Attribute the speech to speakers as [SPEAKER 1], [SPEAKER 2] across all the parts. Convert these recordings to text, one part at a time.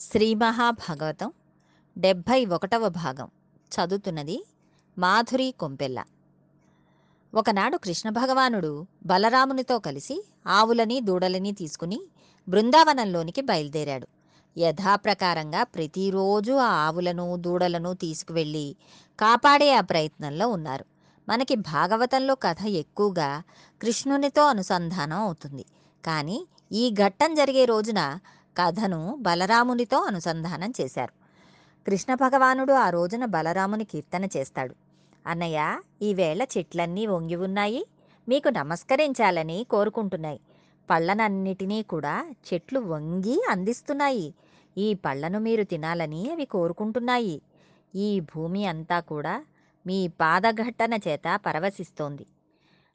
[SPEAKER 1] శ్రీ మహాభాగవతం డెబ్భై ఒకటవ భాగం. చదువుతున్నది మాధురి కొంపెల్ల. ఒకనాడు కృష్ణ భగవానుడు బలరామునితో కలిసి ఆవులని దూడలని తీసుకుని బృందావనంలోనికి బయలుదేరాడు. యథాప్రకారంగా ప్రతిరోజు ఆ ఆవులను దూడలను తీసుకువెళ్ళి కాపాడే ఆ ప్రయత్నంలో ఉన్నారు. మనకి భాగవతంలో కథ ఎక్కువగా కృష్ణునితో అనుసంధానం అవుతుంది. కానీ ఈ ఘట్టం జరిగే రోజున కథను బలరామునితో అనుసంధానం చేశారు. కృష్ణ భగవానుడు ఆ రోజున బలరాముని కీర్తన చేస్తాడు. అన్నయ్య ఈవేళ చెట్లన్నీ వంగి ఉన్నాయి. మీకు నమస్కరించాలని కోరుకుంటున్నాయి. పళ్ళనన్నిటినీ కూడా చెట్లు వంగి అందిస్తున్నాయి. ఈ పళ్ళను మీరు తినాలని అవి కోరుకుంటున్నాయి. ఈ భూమి అంతా కూడా మీ పాదఘట్టన చేత పరవశిస్తోంది.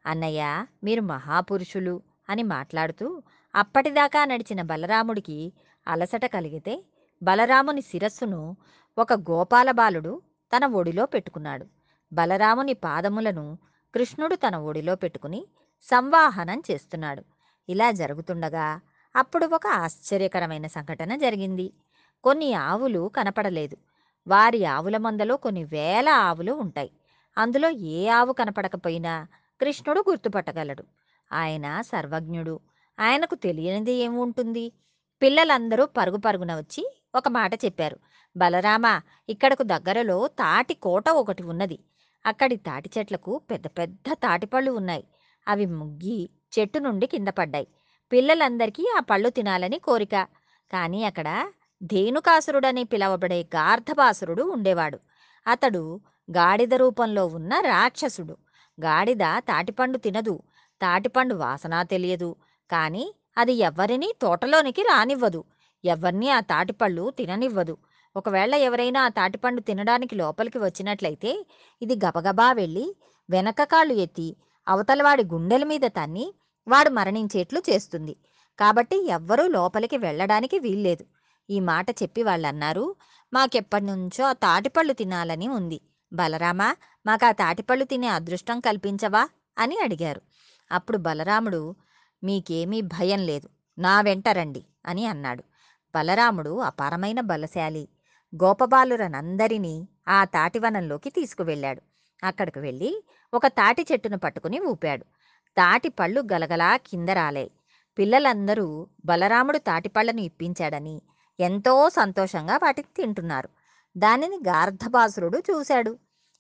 [SPEAKER 1] అన్నయ్య మీరు మహాపురుషులు అని మాట్లాడుతూ అప్పటిదాకా నడిచిన బలరాముడికి అలసట కలిగితే బలరాముని శిరస్సును ఒక గోపాల బాలుడు తన ఒడిలో పెట్టుకున్నాడు. బలరాముని పాదములను కృష్ణుడు తన ఒడిలో పెట్టుకుని సంవాహనం చేస్తున్నాడు. ఇలా జరుగుతుండగా అప్పుడు ఒక ఆశ్చర్యకరమైన సంఘటన జరిగింది. కొన్ని ఆవులు కనపడలేదు. వారి ఆవుల మందలో కొన్ని వేల ఆవులు ఉంటాయి. అందులో ఏ ఆవు కనపడకపోయినా కృష్ణుడు గుర్తుపట్టగలడు. ఆయన సర్వజ్ఞుడు. ఆయనకు తెలియనిది ఏముంటుంది? పిల్లలందరూ పరుగు పరుగున వచ్చి ఒక మాట చెప్పారు. బలరామ ఇక్కడకు దగ్గరలో తాటి కోట ఒకటి ఉన్నది. అక్కడి తాటి చెట్లకు పెద్ద పెద్ద తాటిపళ్ళు ఉన్నాయి. అవి ముగ్గి చెట్టు నుండి కింద పడ్డాయి. పిల్లలందరికీ ఆ పళ్ళు తినాలని కోరిక. కానీ అక్కడ ధేనుకాసురుడని పిలవబడే గార్ధబాసురుడు ఉండేవాడు. అతడు గాడిద రూపంలో ఉన్న రాక్షసుడు. గాడిద తాటిపండు తినదు. తాటిపండు వాసన తెలియదు. కానీ అది ఎవ్వరినీ తోటలోనికి రానివ్వదు. ఎవరిని ఆ తాటిపళ్ళు తిననివ్వదు. ఒకవేళ ఎవరైనా ఆ తాటిపండు తినడానికి లోపలికి వచ్చినట్లయితే ఇది గబగబా వెళ్ళి వెనక కాళ్ళు ఎత్తి అవతలవాడి గుండెల మీద తన్ని వాడు మరణించేట్లు చేస్తుంది. కాబట్టి ఎవ్వరూ లోపలికి వెళ్ళడానికి వీల్లేదు. ఈ మాట చెప్పి వాళ్ళన్నారు మాకెప్పటి నుంచో ఆ తాటిపళ్ళు తినాలని ఉంది. బలరామా మాకు ఆ తాటిపళ్ళు తినే అదృష్టం కల్పించవా? అని అడిగారు. అప్పుడు బలరాముడు మీకేమీ భయం లేదు. నా వెంట రండి అని అన్నాడు. బలరాముడు అపారమైన బలశాలి. గోపబాలురనందరినీ ఆ తాటివనంలోకి తీసుకువెళ్ళాడు. అక్కడికి వెళ్ళి ఒక తాటి చెట్టును పట్టుకుని ఊపాడు. తాటి పళ్ళు గలగలా కింద రాలే. పిల్లలందరూ బలరాముడు తాటిపళ్ళను ఇప్పించాడని ఎంతో సంతోషంగా వాటిని తింటున్నారు. దానిని గార్ధబాసురుడు చూశాడు.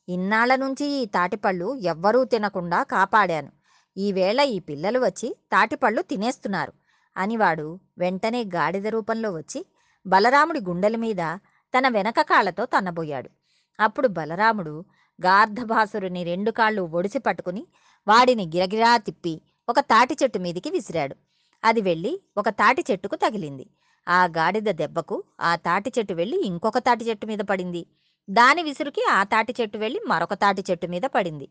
[SPEAKER 1] ఇన్నాళ్ళ నుంచి ఈ తాటిపళ్ళు ఎవ్వరూ తినకుండా కాపాడాను. ఈవేళ ఈ పిల్లలు వచ్చి తాటిపళ్ళు తినేస్తున్నారు. అని వాడు వెంటనే గాడిద రూపంలో వచ్చి బలరాముడి గుండెల మీద తన వెనక కాళ్ళతో తన్నబోయాడు. అప్పుడు బలరాముడు గార్ధభాసురుని రెండు కాళ్ళు ఒడిసి పట్టుకుని వాడిని గిరగిరా తిప్పి ఒక తాటి చెట్టు మీదికి విసిరాడు. అది వెళ్ళి ఒక తాటి చెట్టుకు తగిలింది. ఆ గాడిద దెబ్బకు ఆ తాటి చెట్టు వెళ్ళి ఇంకొక తాటి చెట్టు మీద పడింది. దాని విసురుకి ఆ తాటి చెట్టు వెళ్ళి మరొక తాటి చెట్టు మీద పడింది.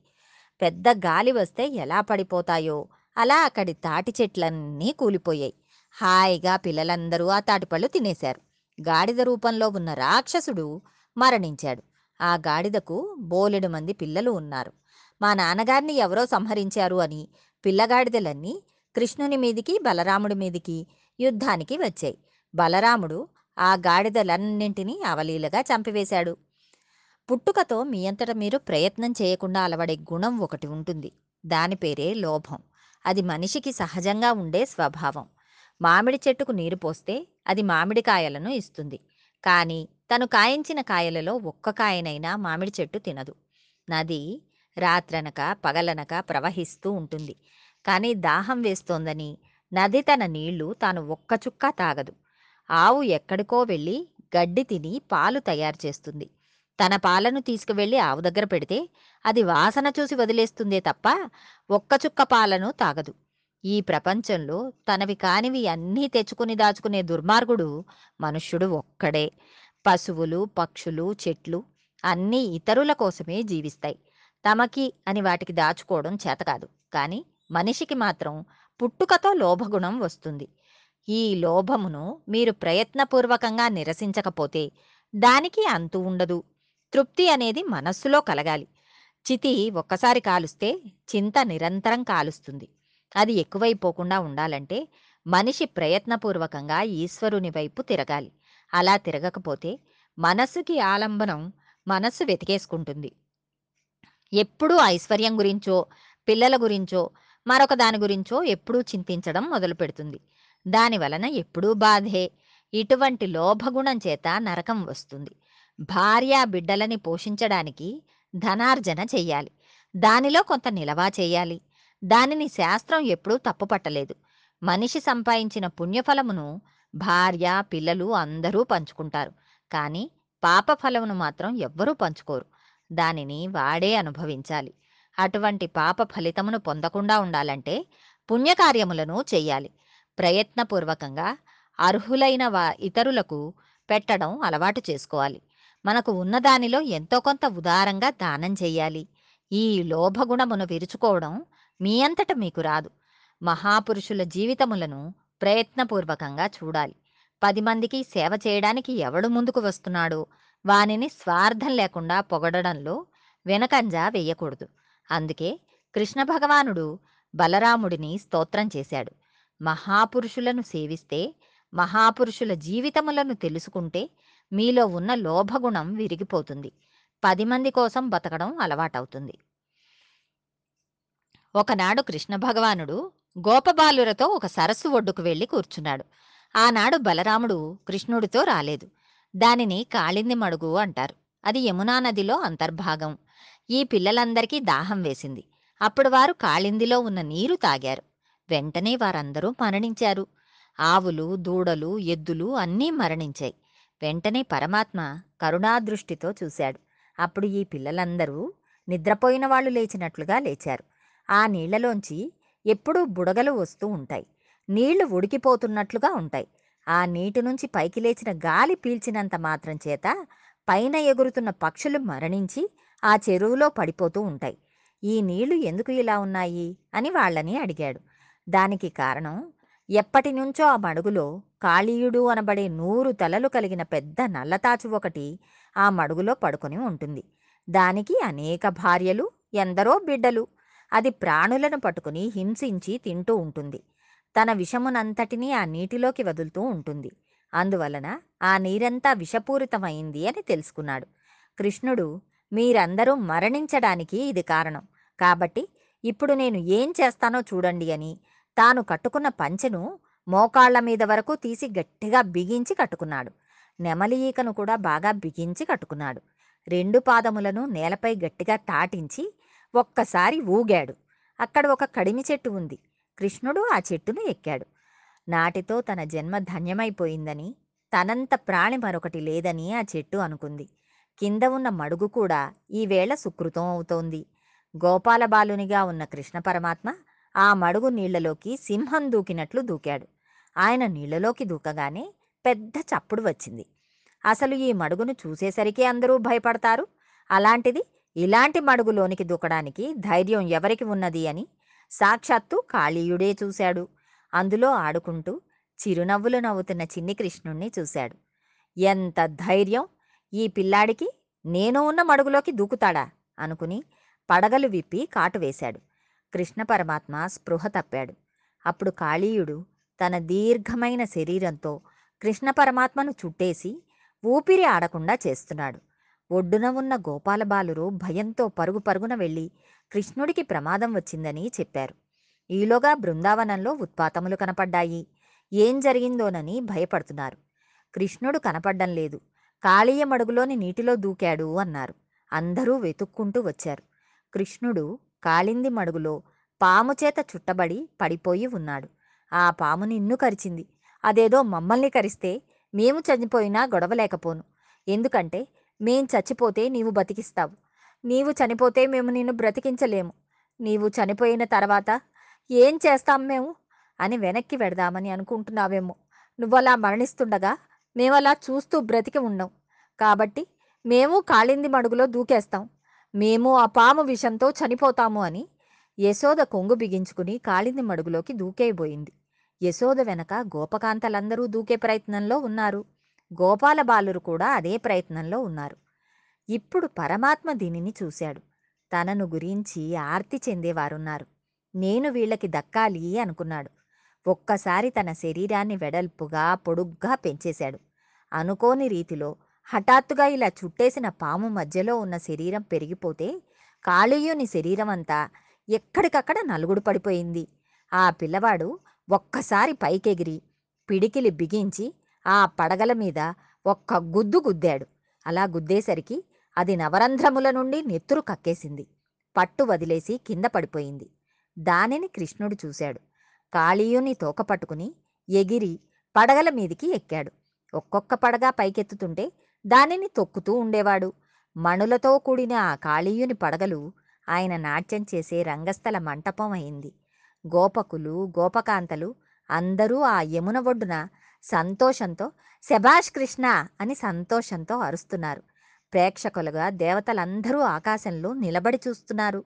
[SPEAKER 1] పెద్ద గాలి వస్తే ఎలా పడిపోతాయో. అలా అక్కడి తాటి చెట్లన్నీ కూలిపోయాయి. హాయిగా పిల్లలందరూ ఆ తాటిపళ్ళు తినేశారు. గాడిద రూపంలో ఉన్న రాక్షసుడు మరణించాడు. ఆ గాడిదకు బోలెడు మంది పిల్లలు ఉన్నారు. మా నాన్నగారిని ఎవరో సంహరించారు అని పిల్లగాడిదలన్నీ కృష్ణుని మీదికి బలరాముడి మీదికి యుద్ధానికి వచ్చాయి. బలరాముడు ఆ గాడిదలన్నింటినీ అవలీలగా చంపివేశాడు. పుట్టుకతో మీ అంతట మీరు ప్రయత్నం చేయకుండా అలవడే గుణం ఒకటి ఉంటుంది. దాని పేరే లోభం. అది మనిషికి సహజంగా ఉండే స్వభావం. మామిడి చెట్టుకు నీరు పోస్తే అది మామిడికాయలను ఇస్తుంది. కానీ తను కాయించిన కాయలలో ఒక్క కాయనైనా మామిడి చెట్టు తినదు. నది రాత్రనక పగలనక ప్రవహిస్తూ ఉంటుంది. కానీ దాహం వేస్తోందని నది తన నీళ్ళు తాను ఒక్క చుక్క తాగదు. ఆవు ఎక్కడికో వెళ్ళి గడ్డి తిని పాలు తయారు చేస్తుంది. తన పాలను తీసుకువెళ్ళి ఆవు దగ్గర పెడితే అది వాసన చూసి వదిలేస్తుందే తప్ప ఒక్క చుక్క పాలను తాగదు. ఈ ప్రపంచంలో తనవి కానివి అన్నీ తెచ్చుకుని దాచుకునే దుర్మార్గుడు మనుష్యుడు ఒక్కడే. పశువులు పక్షులు చెట్లు అన్నీ ఇతరుల కోసమే జీవిస్తాయి. తమకి అని వాటికి దాచుకోవడం చేతకాదు కానీ మనిషికి మాత్రం పుట్టుకతో లోభగుణం వస్తుంది. ఈ లోభమును మీరు ప్రయత్నపూర్వకంగా నిరసించకపోతే దానికి అంతు ఉండదు. తృప్తి అనేది మనస్సులో కలగాలి. చితి ఒక్కసారి కాలుస్తే చింత నిరంతరం కాలుస్తుంది. అది ఎక్కువైపోకుండా ఉండాలంటే మనిషి ప్రయత్నపూర్వకంగా ఈశ్వరుని వైపు తిరగాలి. అలా తిరగకపోతే మనస్సుకి ఆలంబనం మనస్సు వెతికేసుకుంటుంది. ఎప్పుడూ ఐశ్వర్యం గురించో పిల్లల గురించో మరొక దాని గురించో ఎప్పుడూ చింతించడం మొదలు పెడుతుంది దాని వలన ఎప్పుడూ బాధే ఇటువంటి లోభగుణం చేత నరకం వస్తుంది. భార్య బిడ్డలని పోషించడానికి ధనార్జన చెయ్యాలి. దానిలో కొంత నిలవా చేయాలి. దానిని శాస్త్రం ఎప్పుడూ తప్పుపట్టలేదు. మనిషి సంపాదించిన పుణ్యఫలమును భార్య పిల్లలు అందరూ పంచుకుంటారు. కానీ పాపఫలమును మాత్రం ఎవ్వరూ పంచుకోరు. దానిని వాడే అనుభవించాలి. అటువంటి పాప ఫలితమును పొందకుండా ఉండాలంటే పుణ్యకార్యములను చెయ్యాలి. ప్రయత్నపూర్వకంగా అర్హులైన వా ఇతరులకు పెట్టడం అలవాటు చేసుకోవాలి. మనకు ఉన్నదానిలో ఎంతో కొంత ఉదారంగా దానం చెయ్యాలి. ఈ లోభగుణమును విరుచుకోవడం మీ అంతట మీకు రాదు. మహాపురుషుల జీవితములను ప్రయత్నపూర్వకంగా చూడాలి. పది మందికి సేవ చేయడానికి ఎవడు ముందుకు వస్తున్నాడో వానిని స్వార్థం లేకుండా పొగడడంలో వెనకంజ వేయకూడదు. అందుకే కృష్ణ భగవానుడు బలరాముడిని స్తోత్రం చేశాడు. మహాపురుషులను సేవిస్తే మహాపురుషుల జీవితములను తెలుసుకుంటే మీలో ఉన్న లోభగుణం విరిగిపోతుంది. పది మంది కోసం బతకడం అలవాటవుతుంది. ఒకనాడు కృష్ణ భగవానుడు గోపబాలురతో ఒక సరస్సు ఒడ్డుకు వెళ్ళి కూర్చున్నాడు. ఆనాడు బలరాముడు కృష్ణుడితో రాలేదు. దానిని కాళింది మడుగు అంటారు. అది యమునా నదిలో అంతర్భాగం. ఈ పిల్లలందరికీ దాహం వేసింది. అప్పుడు వారు కాళిందిలో ఉన్న నీరు తాగారు. వెంటనే వారందరూ మరణించారు. ఆవులు దూడలు ఎద్దులు అన్నీ మరణించాయి. వెంటనే పరమాత్మ కరుణాదృష్టితో చూశాడు. అప్పుడు ఈ పిల్లలందరూ నిద్రపోయిన వాళ్ళు లేచినట్లుగా లేచారు. ఆ నీళ్ళలోంచి ఎప్పుడూ బుడగలు వస్తూ ఉంటాయి. నీళ్ళు ఉడికిపోతున్నట్లుగా ఉంటాయి. ఆ నీటి నుంచి పైకి లేచిన గాలి పీల్చినంత మాత్రం చేత పైన ఎగురుతున్న పక్షులు మరణించి ఆ చెరువులో పడిపోతూ ఉంటాయి. ఈ నీళ్ళు ఎందుకు ఇలా ఉన్నాయి అని వాళ్ళని అడిగాడు. దానికి కారణం ఎప్పటి నుంచో ఆ మడుగులో కాళీయుడు అనబడే నూరు తలలు కలిగిన పెద్ద నల్లతాచు ఒకటి ఆ మడుగులో పడుకొని ఉంటుంది. దానికి అనేక భార్యలు ఎందరో బిడ్డలు. అది ప్రాణులను పట్టుకుని హింసించి తింటూ ఉంటుంది. తన విషమునంతటినీ ఆ నీటిలోకి వదులుతూ ఉంటుంది. అందువలన ఆ నీరంతా విషపూరితమైంది అని తెలుసుకున్నాడు. కృష్ణుడు మీరందరూ మరణించడానికి ఇది కారణం. కాబట్టి ఇప్పుడు నేను ఏం చేస్తానో చూడండి అని తాను కట్టుకున్న పంచెను మోకాళ్ళ మీద వరకు తీసి గట్టిగా బిగించి కట్టుకున్నాడు. నెమలి ఈకను కూడా బాగా బిగించి కట్టుకున్నాడు. రెండు పాదములను నేలపై గట్టిగా తాటించి ఒక్కసారి ఊగాడు. అక్కడ ఒక కడిమి చెట్టు ఉంది. కృష్ణుడు ఆ చెట్టును ఎక్కాడు. నాటితో తన జన్మ ధన్యమైపోయిందని తనంత ప్రాణి మరొకటి లేదని ఆ చెట్టు అనుకుంది. కింద ఉన్న మడుగు కూడా ఈవేళ సుకృతం అవుతోంది. గోపాలబాలునిగా ఉన్న కృష్ణ పరమాత్మ ఆ మడుగు నీళ్ళలోకి సింహం దూకినట్లు దూకాడు. ఆయన నీళ్ళలోకి దూకగానే పెద్ద చప్పుడు వచ్చింది. అసలు ఈ మడుగును చూసేసరికి అందరూ భయపడతారు. అలాంటిది ఇలాంటి మడుగులోనికి దూకడానికి ధైర్యం ఎవరికి ఉన్నది అని సాక్షాత్తు కాళీయుడే చూశాడు. అందులో ఆడుకుంటూ చిరునవ్వులు నవ్వుతున్న చిన్ని కృష్ణుణ్ణి చూశాడు. ఎంత ధైర్యం! ఈ పిల్లాడికి నేను ఉన్న మడుగులోకి దూకుతాడా అనుకుని పడగలు విప్పి కాటు వేశాడు. కృష్ణ పరమాత్మ స్పృహ తప్పాడు. అప్పుడు కాళీయుడు తన దీర్ఘమైన శరీరంతో కృష్ణ పరమాత్మను చుట్టేసి ఊపిరి ఆడకుండా చేస్తున్నాడు. ఒడ్డున ఉన్న గోపాలబాలురు భయంతో పరుగు పరుగున వెళ్ళి కృష్ణుడికి ప్రమాదం వచ్చిందని చెప్పారు. ఈలోగా బృందావనంలో ఉత్పాతములు కనపడ్డాయి. ఏం జరిగిందోనని భయపడుతున్నారు. కృష్ణుడు కనపడ్డం లేదు. కాళీయ మడుగులోని నీటిలో దూకాడు అన్నారు. అందరూ వెతుక్కుంటూ వచ్చారు. కృష్ణుడు కాలింది మడుగులో పాము చేత చుట్టబడి పడిపోయి ఉన్నాడు. ఆ పాము నిన్ను కరిచింది. అదేదో మమ్మల్ని కరిస్తే మేము చనిపోయినా గొడవలేకపోను ఎందుకంటే మేం చచ్చిపోతే నీవు బతికిస్తావు. నీవు చనిపోతే మేము నిన్ను బ్రతికించలేము. నీవు చనిపోయిన తర్వాత ఏం చేస్తాం మేము? అని వెనక్కి వెడదామని అనుకుంటున్నావేమో. నువ్వలా మరణిస్తుండగా మేమలా చూస్తూ బ్రతికి ఉండం కాబట్టి మేము కాళింది మడుగులో దూకేస్తాం. మేము ఆ పాము విషంతో చనిపోతాము అని యశోద కొంగు బిగించుకుని కాళింది మడుగులోకి దూకేయబోయింది. యశోద వెనక గోపకాంతలందరూ దూకే ప్రయత్నంలో ఉన్నారు. గోపాల బాలురు కూడా అదే ప్రయత్నంలో ఉన్నారు. ఇప్పుడు పరమాత్మ దీనిని చూశాడు. తనను గురించి ఆర్తి చెందేవారున్నారు. నేను వీళ్ళకి దక్కాలి అనుకున్నాడు. ఒక్కసారి తన శరీరాన్ని వెడల్పుగా పొడుగ్గా పెంచేశాడు. అనుకోని రీతిలో హఠాత్తుగా ఇలా చుట్టేసిన పాము మధ్యలో ఉన్న శరీరం పెరిగిపోతే కాళీయుని శరీరం అంతా ఎక్కడికక్కడ నలుగుడు పడిపోయింది. ఆ పిల్లవాడు ఒక్కసారి పైకెగిరి పిడికిలి బిగించి ఆ పడగల మీద ఒక్క గుద్దు గుద్దాడు. అలా గుద్దేసరికి అది నవరంధ్రముల నుండి నెత్తురు కక్కేసింది. పట్టు వదిలేసి కింద పడిపోయింది. దానిని కృష్ణుడు చూశాడు. కాళీయుని తోక పట్టుకుని ఎగిరి పడగల మీదికి ఎక్కాడు. ఒక్కొక్క పడగ పైకెత్తుతుంటే దానిని తొక్కుతూ ఉండేవాడు. మణులతో కూడిన ఆ కాళీయుని పడగలు ఆయన నాట్యం చేసే రంగస్థల మంటపం అయింది. గోపకులు గోపకాంతలు అందరూ ఆ యమున ఒడ్డున సంతోషంతో శభాష్ కృష్ణ అని సంతోషంతో అరుస్తున్నారు. ప్రేక్షకులుగా దేవతలందరూ ఆకాశంలో నిలబడి చూస్తున్నారు.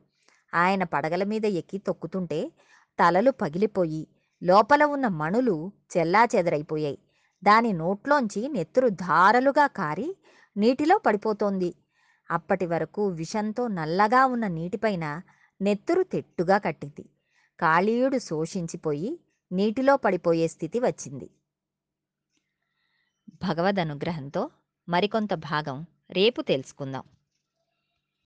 [SPEAKER 1] ఆయన పడగల మీద ఎక్కి తొక్కుతుంటే తలలు పగిలిపోయి లోపల ఉన్న మణులు చెల్లాచెదరైపోయాయి. దాని నోట్లోంచి నెత్తురు ధారలుగా కారి నీటిలో పడిపోతోంది. అప్పటి వరకు విషంతో నల్లగా ఉన్న నీటిపైన నెత్తురు తెట్టుగా కట్టింది. కాళీయుడు శోషించిపోయి నీటిలో పడిపోయే స్థితి వచ్చింది. భగవద్ అనుగ్రహంతో మరికొంత భాగం రేపు తెలుసుకుందాం.